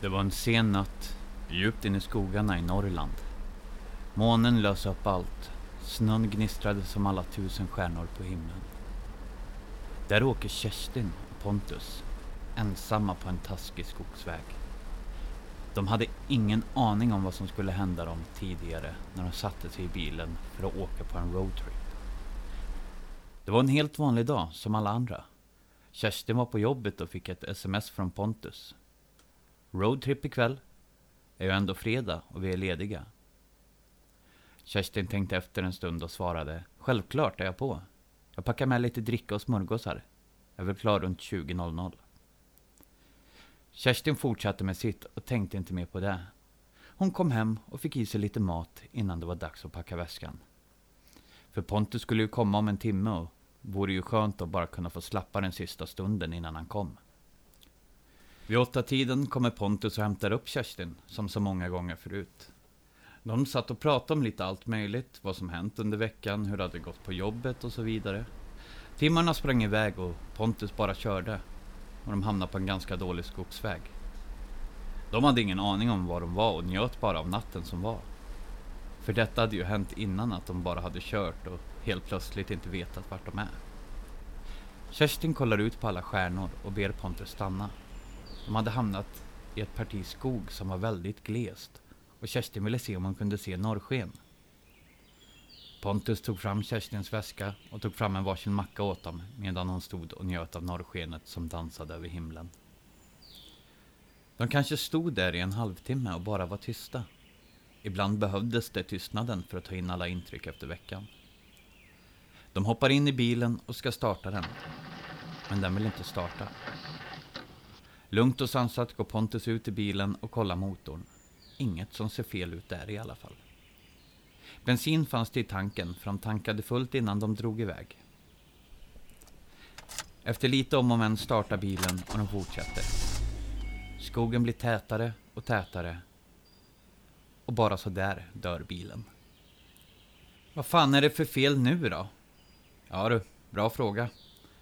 Det var en sen natt, djupt inne i skogarna i Norrland. Månen lös upp allt. Snön gnistrade som alla tusen stjärnor på himlen. Där åker Kerstin och Pontus, ensamma på en taskig skogsväg. De hade ingen aning om vad som skulle hända dem tidigare när de satte sig i bilen för att åka på en roadtrip. Det var en helt vanlig dag, som alla andra. Kerstin var på jobbet och fick ett sms från Pontus. Roadtrip ikväll. Är ju ändå fredag och vi är lediga. Kerstin tänkte efter en stund och svarade. Självklart är jag på. Jag packar med lite dricka och smörgåsar. Jag är väl klar runt 20.00. Kerstin fortsatte med sitt och tänkte inte mer på det. Hon kom hem och fick i sig lite mat innan det var dags att packa väskan. För Pontus skulle ju komma om en timme och vore ju skönt att bara kunna få slappa den sista stunden innan han kom. Vid åtta tiden kommer Pontus och hämtar upp Kerstin, som så många gånger förut. De satt och pratade om lite allt möjligt, vad som hänt under veckan, hur det hade gått på jobbet och så vidare. Timmarna sprang iväg och Pontus bara körde. Och de hamnade på en ganska dålig skogsväg. De hade ingen aning om var de var och njöt bara av natten som var. För detta hade ju hänt innan att de bara hade kört och helt plötsligt inte vetat vart de är. Kerstin kollar ut på alla stjärnor och ber Pontus stanna. De hade hamnat i ett parti skog som var väldigt glest och Kerstin ville se om hon kunde se norrsken. Pontus tog fram Kerstins väska och tog fram en varsin macka åt dem medan hon stod och njöt av norrskenet som dansade över himlen. De kanske stod där i en halvtimme och bara var tysta. Ibland behövdes det tystnaden för att ta in alla intryck efter veckan. De hoppar in i bilen och ska starta den. Men den vill inte starta. Lugnt och sansat går Pontus ut i bilen och kollar motorn. Inget som ser fel ut där i alla fall. Bensin fanns det i tanken, för de tankade fullt innan de drog iväg. Efter lite om och men startar bilen och de fortsätter. Skogen blir tätare och tätare. Och bara så där dör bilen. Vad fan är det för fel nu då? Ja du, bra fråga.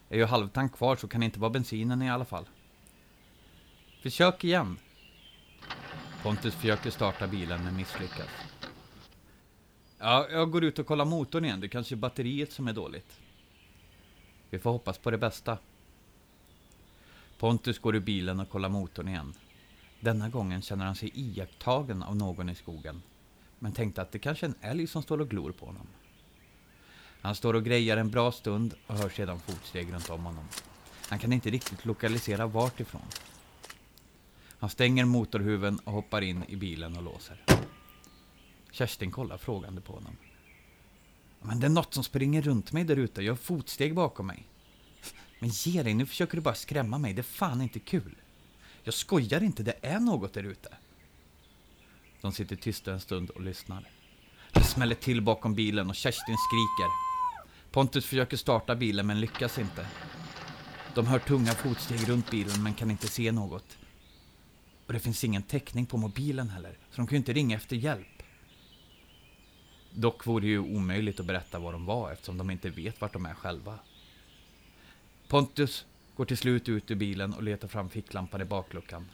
Är ju halvtank kvar så kan det inte vara bensinen i alla fall. Försök igen. Pontus försöker starta bilen men misslyckas. Ja, jag går ut och kollar motorn igen. Det kanske är batteriet som är dåligt. Vi får hoppas på det bästa. Pontus går ur bilen och kollar motorn igen. Denna gången känner han sig iakttagen av någon i skogen. Men tänkte att det kanske är en älg som står och glor på honom. Han står och grejar en bra stund och hör sedan fotsteg runt om honom. Han kan inte riktigt lokalisera vart ifrån. Han stänger motorhuven och hoppar in i bilen och låser. Kerstin kollar frågande på honom. Men det är något som springer runt mig där ute. Jag har fotsteg bakom mig. Men ge dig, nu försöker du bara skrämma mig. Det är fan inte kul. Jag skojar inte, det är något där ute. De sitter tysta en stund och lyssnar. Det smäller till bakom bilen och Kerstin skriker. Pontus försöker starta bilen men lyckas inte. De hör tunga fotsteg runt bilen men kan inte se något. Och det finns ingen täckning på mobilen heller, så de kan ju inte ringa efter hjälp. Dock vore det ju omöjligt att berätta var de var eftersom de inte vet vart de är själva. Pontus går till slut ut ur bilen och letar fram ficklampan i bakluckan.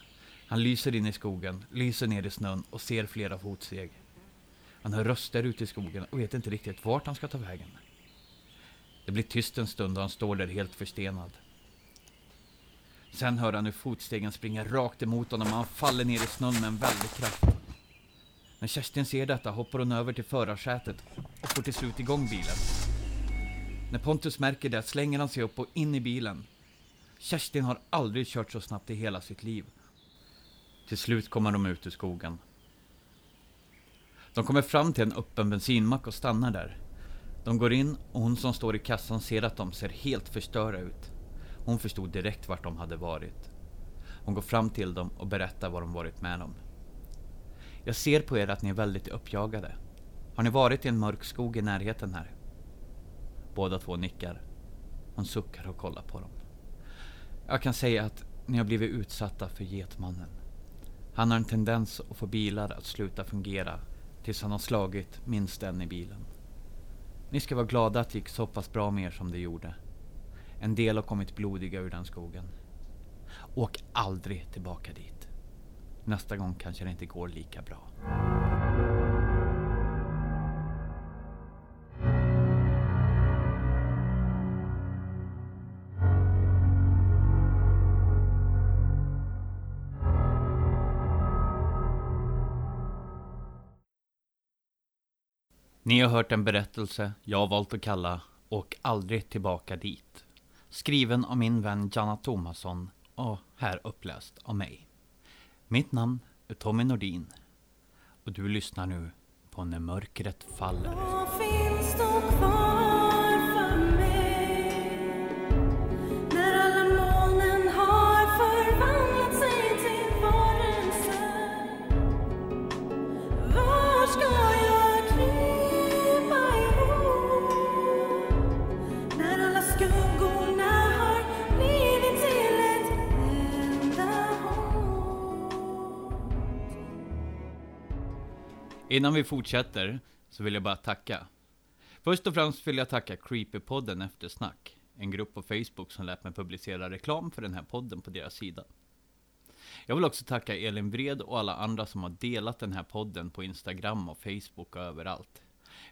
Han lyser in i skogen, lyser ner i snön och ser flera fotsteg. Han hör röster ute i skogen och vet inte riktigt vart han ska ta vägen. Det blir tyst en stund och han står där helt förstenad. Sen hör han hur fotstegen springer rakt emot honom och han faller ner i snön med en väldig kraft. När Kerstin ser detta hoppar hon över till förarsätet och får till slut igång bilen. När Pontus märker det slänger han sig upp och in i bilen. Kerstin har aldrig kört så snabbt i hela sitt liv. Till slut kommer de ut ur skogen. De kommer fram till en öppen bensinmack och stannar där. De går in och hon som står i kassan ser att de ser helt förstörda ut. Hon förstod direkt vart de hade varit. Hon går fram till dem och berättar vad de varit med om. Jag ser på er att ni är väldigt uppjagade. Har ni varit i en mörk skog i närheten här? Båda två nickar. Hon suckar och kollar på dem. Jag kan säga att ni har blivit utsatta för Getmannen. Han har en tendens att få bilar att sluta fungera tills han har slagit minst en i bilen. Ni ska vara glada att det gick så pass bra med er som det gjorde. En del har kommit blodiga ur den skogen. Åk aldrig tillbaka dit. Nästa gång kanske det inte går lika bra. Ni har hört en berättelse jag valt att kalla Och aldrig tillbaka dit. Skriven av min vän Janna Thomasson och här uppläst av mig. Mitt namn är Tommy Nordin och du lyssnar nu på När mörkret faller. Innan vi fortsätter så vill jag bara tacka. Först och främst vill jag tacka Creepypodden Eftersnack, en grupp på Facebook som lät mig publicera reklam för den här podden på deras sida. Jag vill också tacka Elin Vred och alla andra som har delat den här podden på Instagram och Facebook och överallt.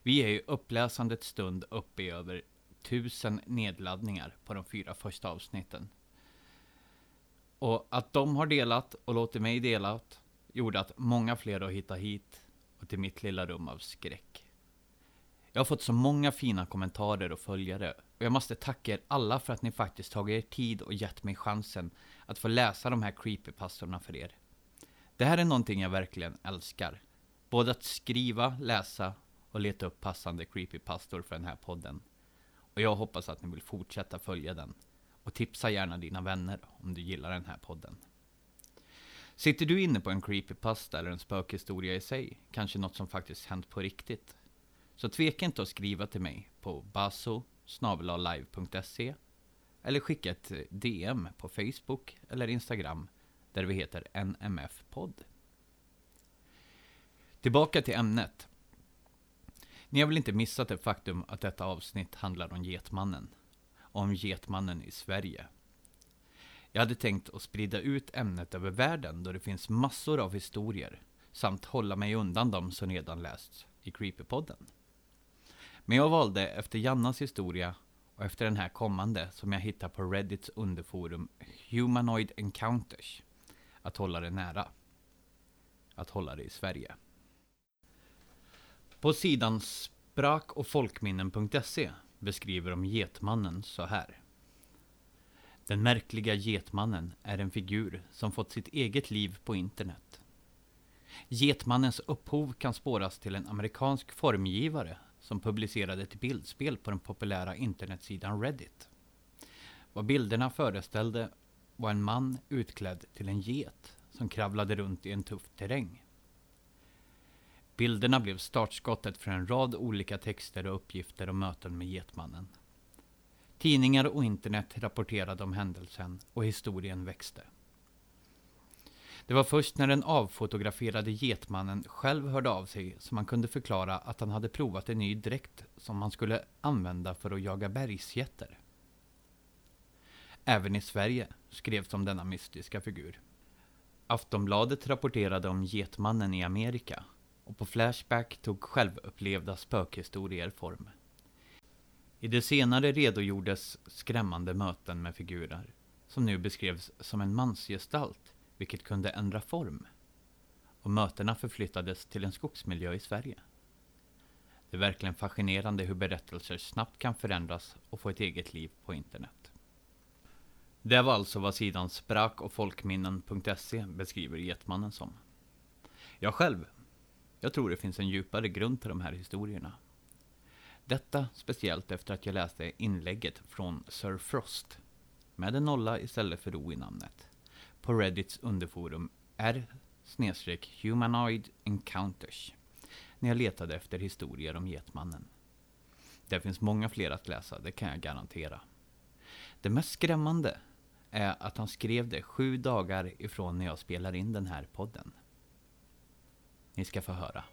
Vi är i uppläsandets stund uppe i över tusen nedladdningar på de fyra första avsnitten. Och att de har delat och låtit mig dela, gjorde att många fler har hittat hit och till mitt lilla rum av skräck. Jag har fått så många fina kommentarer och följare och jag måste tacka er alla för att ni faktiskt tagit er tid och gett mig chansen att få läsa de här creepypastorna för er. Det här är någonting jag verkligen älskar. Både att skriva, läsa och leta upp passande creepypastor för den här podden. Och jag hoppas att ni vill fortsätta följa den. Och tipsa gärna dina vänner om du gillar den här podden. Sitter du inne på en creepypasta eller en spökhistoria i sig, kanske något som faktiskt hänt på riktigt, så tveka inte att skriva till mig på baso live.se eller skicka ett eh, DM på Facebook eller Instagram där vi heter NMF-podd. Tillbaka till ämnet. Ni har väl inte missat det faktum att detta avsnitt handlar om Getmannen? Om Getmannen i Sverige. Jag hade tänkt att sprida ut ämnet över världen då det finns massor av historier samt hålla mig undan dem som redan lästs i Creepypodden. Men jag valde efter Jannas historia och efter den här kommande som jag hittar på Reddits underforum Humanoid Encounters att hålla det nära. Att hålla det i Sverige. På sidan sprak och folkminnen.se beskriver de Getmannen så här. Den märkliga Getmannen är en figur som fått sitt eget liv på internet. Getmannens upphov kan spåras till en amerikansk formgivare som publicerade ett bildspel på den populära internetsidan Reddit. Vad bilderna föreställde var en man utklädd till en get som kravlade runt i en tuff terräng. Bilderna blev startskottet för en rad olika texter och uppgifter om möten med Getmannen. Tidningar och internet rapporterade om händelsen och historien växte. Det var först när den avfotograferade getmannen själv hörde av sig som han kunde förklara att han hade provat en ny dräkt som han skulle använda för att jaga bergsgetter. Även i Sverige skrevs om denna mystiska figur. Aftonbladet rapporterade om getmannen i Amerika och på Flashback tog självupplevda spökhistorier form. I det senare redogjordes skrämmande möten med figurer, som nu beskrevs som en mansgestalt, vilket kunde ändra form. Och mötena förflyttades till en skogsmiljö i Sverige. Det är verkligen fascinerande hur berättelser snabbt kan förändras och få ett eget liv på internet. Det var alltså vad sidan sprak och folkminnen.se beskriver Getmannen som. Jag själv, jag tror det finns en djupare grund till de här historierna. Detta speciellt efter att jag läste inlägget från Sir Frost, med en nolla istället för o i namnet, på Reddits underforum r humanoid encounters, när jag letade efter historier om Getmannen. Det finns många fler att läsa, det kan jag garantera. Det mest skrämmande är att han skrev det sju dagar ifrån när jag spelar in den här podden. Ni ska få höra.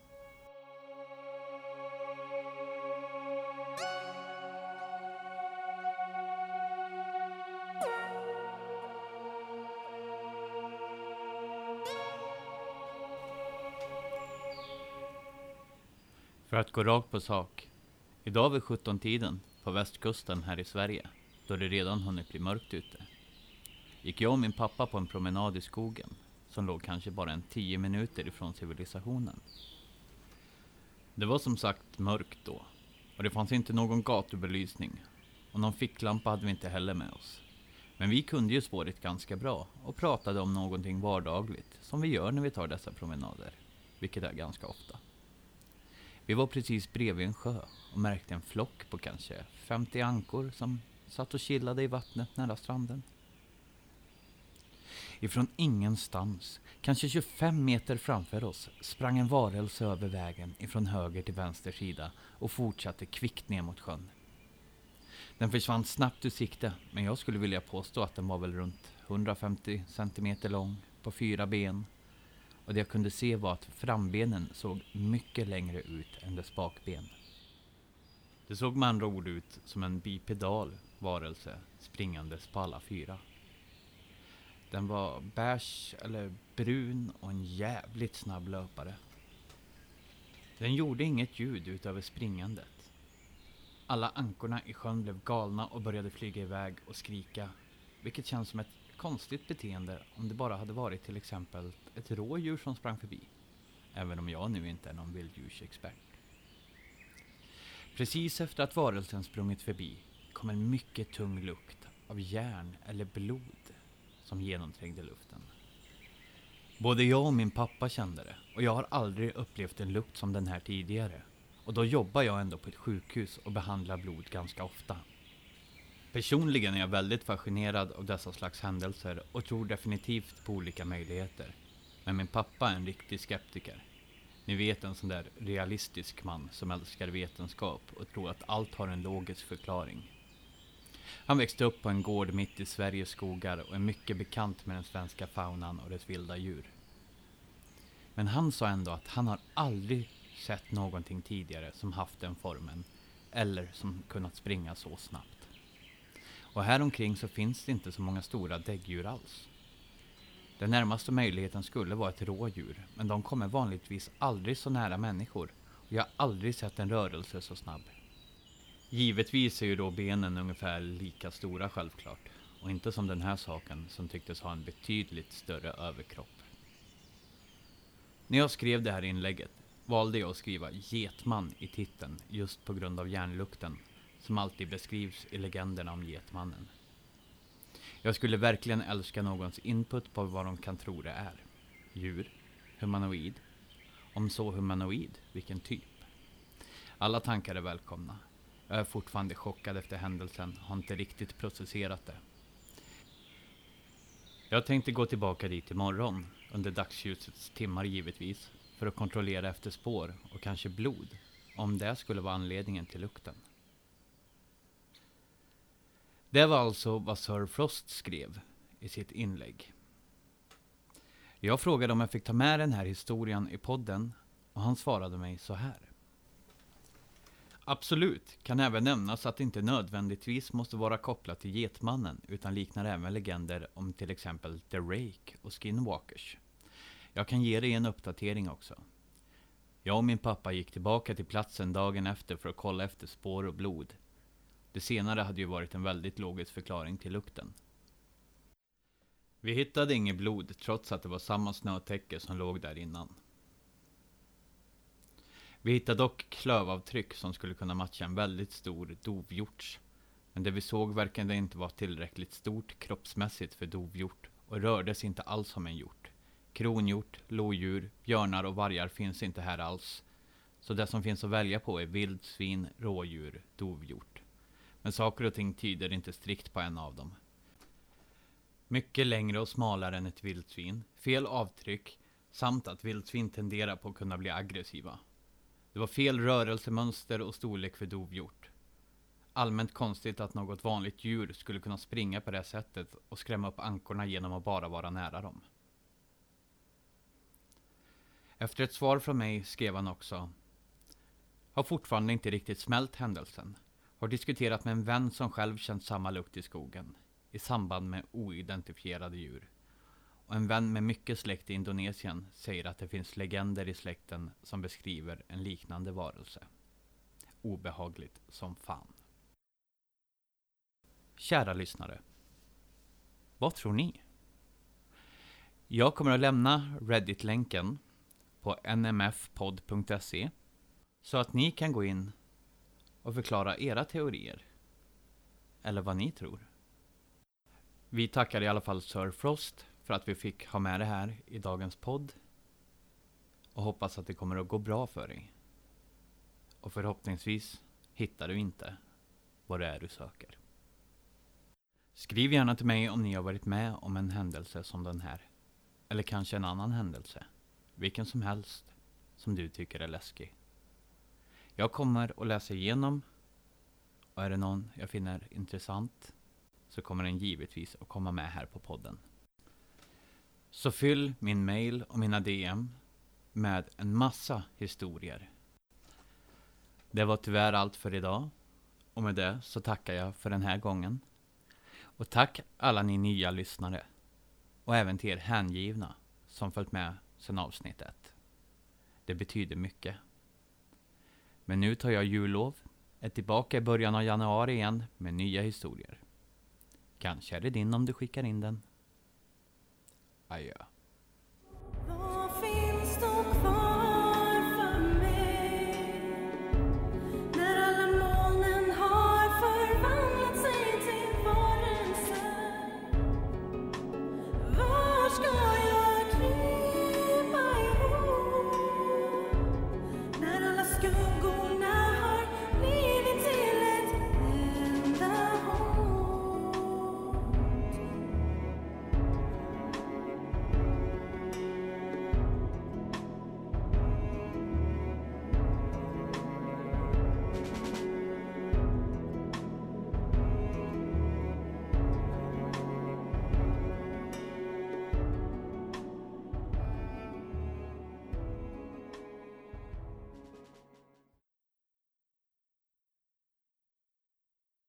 För att gå rakt på sak. Idag vid 17-tiden på västkusten här i Sverige, då det redan hunnit bli mörkt ute, gick jag och min pappa på en promenad i skogen som låg kanske bara en 10 minuter ifrån civilisationen. Det var som sagt mörkt då och det fanns inte någon gatubelysning och någon ficklampa hade vi inte heller med oss. Men vi kunde ju spåret ganska bra och pratade om någonting vardagligt som vi gör när vi tar dessa promenader, vilket är ganska ofta. Vi var precis bredvid en sjö och märkte en flock på kanske 50 ankor som satt och chillade i vattnet nära stranden. Ifrån ingenstans, kanske 25 meter framför oss, sprang en varelse över vägen ifrån höger till vänster sida och fortsatte kvickt ner mot sjön. Den försvann snabbt ur sikte, men jag skulle vilja påstå att den var väl runt 150 centimeter lång, på fyra ben. Och det jag kunde se var att frambenen såg mycket längre ut än dess bakben. Det såg med andra ord ut som en bipedal varelse springandes på alla fyra. Den var beige eller brun och en jävligt snabb löpare. Den gjorde inget ljud utöver springandet. Alla ankorna i sjön blev galna och började flyga iväg och skrika. Vilket känns som ett konstigt beteende om det bara hade varit till exempel ett rådjur som sprang förbi. Även om jag nu inte är någon vilddjursexpert. Precis efter att varelsen sprungit förbi kom en mycket tung lukt av järn eller blod som genomträngde luften. Både jag och min pappa kände det och jag har aldrig upplevt en lukt som den här tidigare. Och då jobbar jag ändå på ett sjukhus och behandlar blod ganska ofta. Personligen är jag väldigt fascinerad av dessa slags händelser och tror definitivt på olika möjligheter. Men min pappa är en riktig skeptiker. Ni vet en sån där realistisk man som älskar vetenskap och tror att allt har en logisk förklaring. Han växte upp på en gård mitt i Sveriges skogar och är mycket bekant med den svenska faunan och dess vilda djur. Men han sa ändå att han har aldrig sett någonting tidigare som haft den formen eller som kunnat springa så snabbt. Och häromkring så finns det inte så många stora däggdjur alls. Den närmaste möjligheten skulle vara ett rådjur, men de kommer vanligtvis aldrig så nära människor och jag har aldrig sett en rörelse så snabb. Givetvis är ju då benen ungefär lika stora självklart. Och inte som den här saken som tycktes ha en betydligt större överkropp. När jag skrev det här inlägget valde jag att skriva Getman i titeln just på grund av järnlukten som alltid beskrivs i legenderna om Getmannen. Jag skulle verkligen älska någons input på vad de kan tro det är. Djur? Humanoid? Om så humanoid, vilken typ? Alla tankar är välkomna. Jag är fortfarande chockad efter händelsen, har inte riktigt processerat det. Jag tänkte gå tillbaka dit imorgon, under dagsljusets timmar givetvis, för att kontrollera efter spår och kanske blod, om det skulle vara anledningen till lukten. Det var alltså vad Sir Frost skrev i sitt inlägg. Jag frågade om jag fick ta med den här historien i podden och han svarade mig så här. Absolut, kan även nämnas att det inte nödvändigtvis måste vara kopplat till Getmannen, utan liknar även legender om till exempel The Rake och Skinwalkers. Jag kan ge dig en uppdatering också. Jag och min pappa gick tillbaka till platsen dagen efter för att kolla efter spår och blod. Det senare hade ju varit en väldigt logisk förklaring till lukten. Vi hittade inget blod trots att det var samma snötäcke som låg där innan. Vi hittade dock klövavtryck som skulle kunna matcha en väldigt stor dovhjorts. Men det vi såg verkade inte vara tillräckligt stort kroppsmässigt för dovhjort och rörde sig inte alls som en hjort. Kronhjort, lodjur, björnar och vargar finns inte här alls. Så det som finns att välja på är vildsvin, rådjur, dovhjort. Men saker och ting tyder inte strikt på en av dem. Mycket längre och smalare än ett vildsvin, fel avtryck samt att vildsvin tenderar på att kunna bli aggressiva. Det var fel rörelsemönster och storlek för dovhjort. Allmänt konstigt att något vanligt djur skulle kunna springa på det sättet och skrämma upp ankorna genom att bara vara nära dem. Efter ett svar från mig skrev han också Har fortfarande inte riktigt smält händelsen. Har diskuterat med en vän som själv känt samma lukt i skogen. I samband med oidentifierade djur. och en vän med mycket släkt i Indonesien säger att det finns legender i släkten som beskriver en liknande varelse. Obehagligt som fan. Kära lyssnare. Vad tror ni? Jag kommer att lämna Reddit-länken på nmfpodd.se så att ni kan gå in och förklara era teorier. Eller vad ni tror. Vi tackar i alla fall Sir Frost för att vi fick ha med det här i dagens podd. Och hoppas att det kommer att gå bra för dig. Och förhoppningsvis hittar du inte vad det är du söker. Skriv gärna till mig om ni har varit med om en händelse som den här. Eller kanske en annan händelse. Vilken som helst som du tycker är läskig. Jag kommer att läsa igenom och är det någon jag finner intressant så kommer den givetvis att komma med här på podden. Så fyll min mail och mina DM med en massa historier. Det var tyvärr allt för idag. Och med det så tackar jag för den här gången. Och tack alla ni nya lyssnare. Och även till er hängivna som följt med sedan avsnitt ett. Det betyder mycket. Men nu tar jag jullov, är tillbaka i början av januari igen med nya historier. Kanske är det din om du skickar in den. Adjö.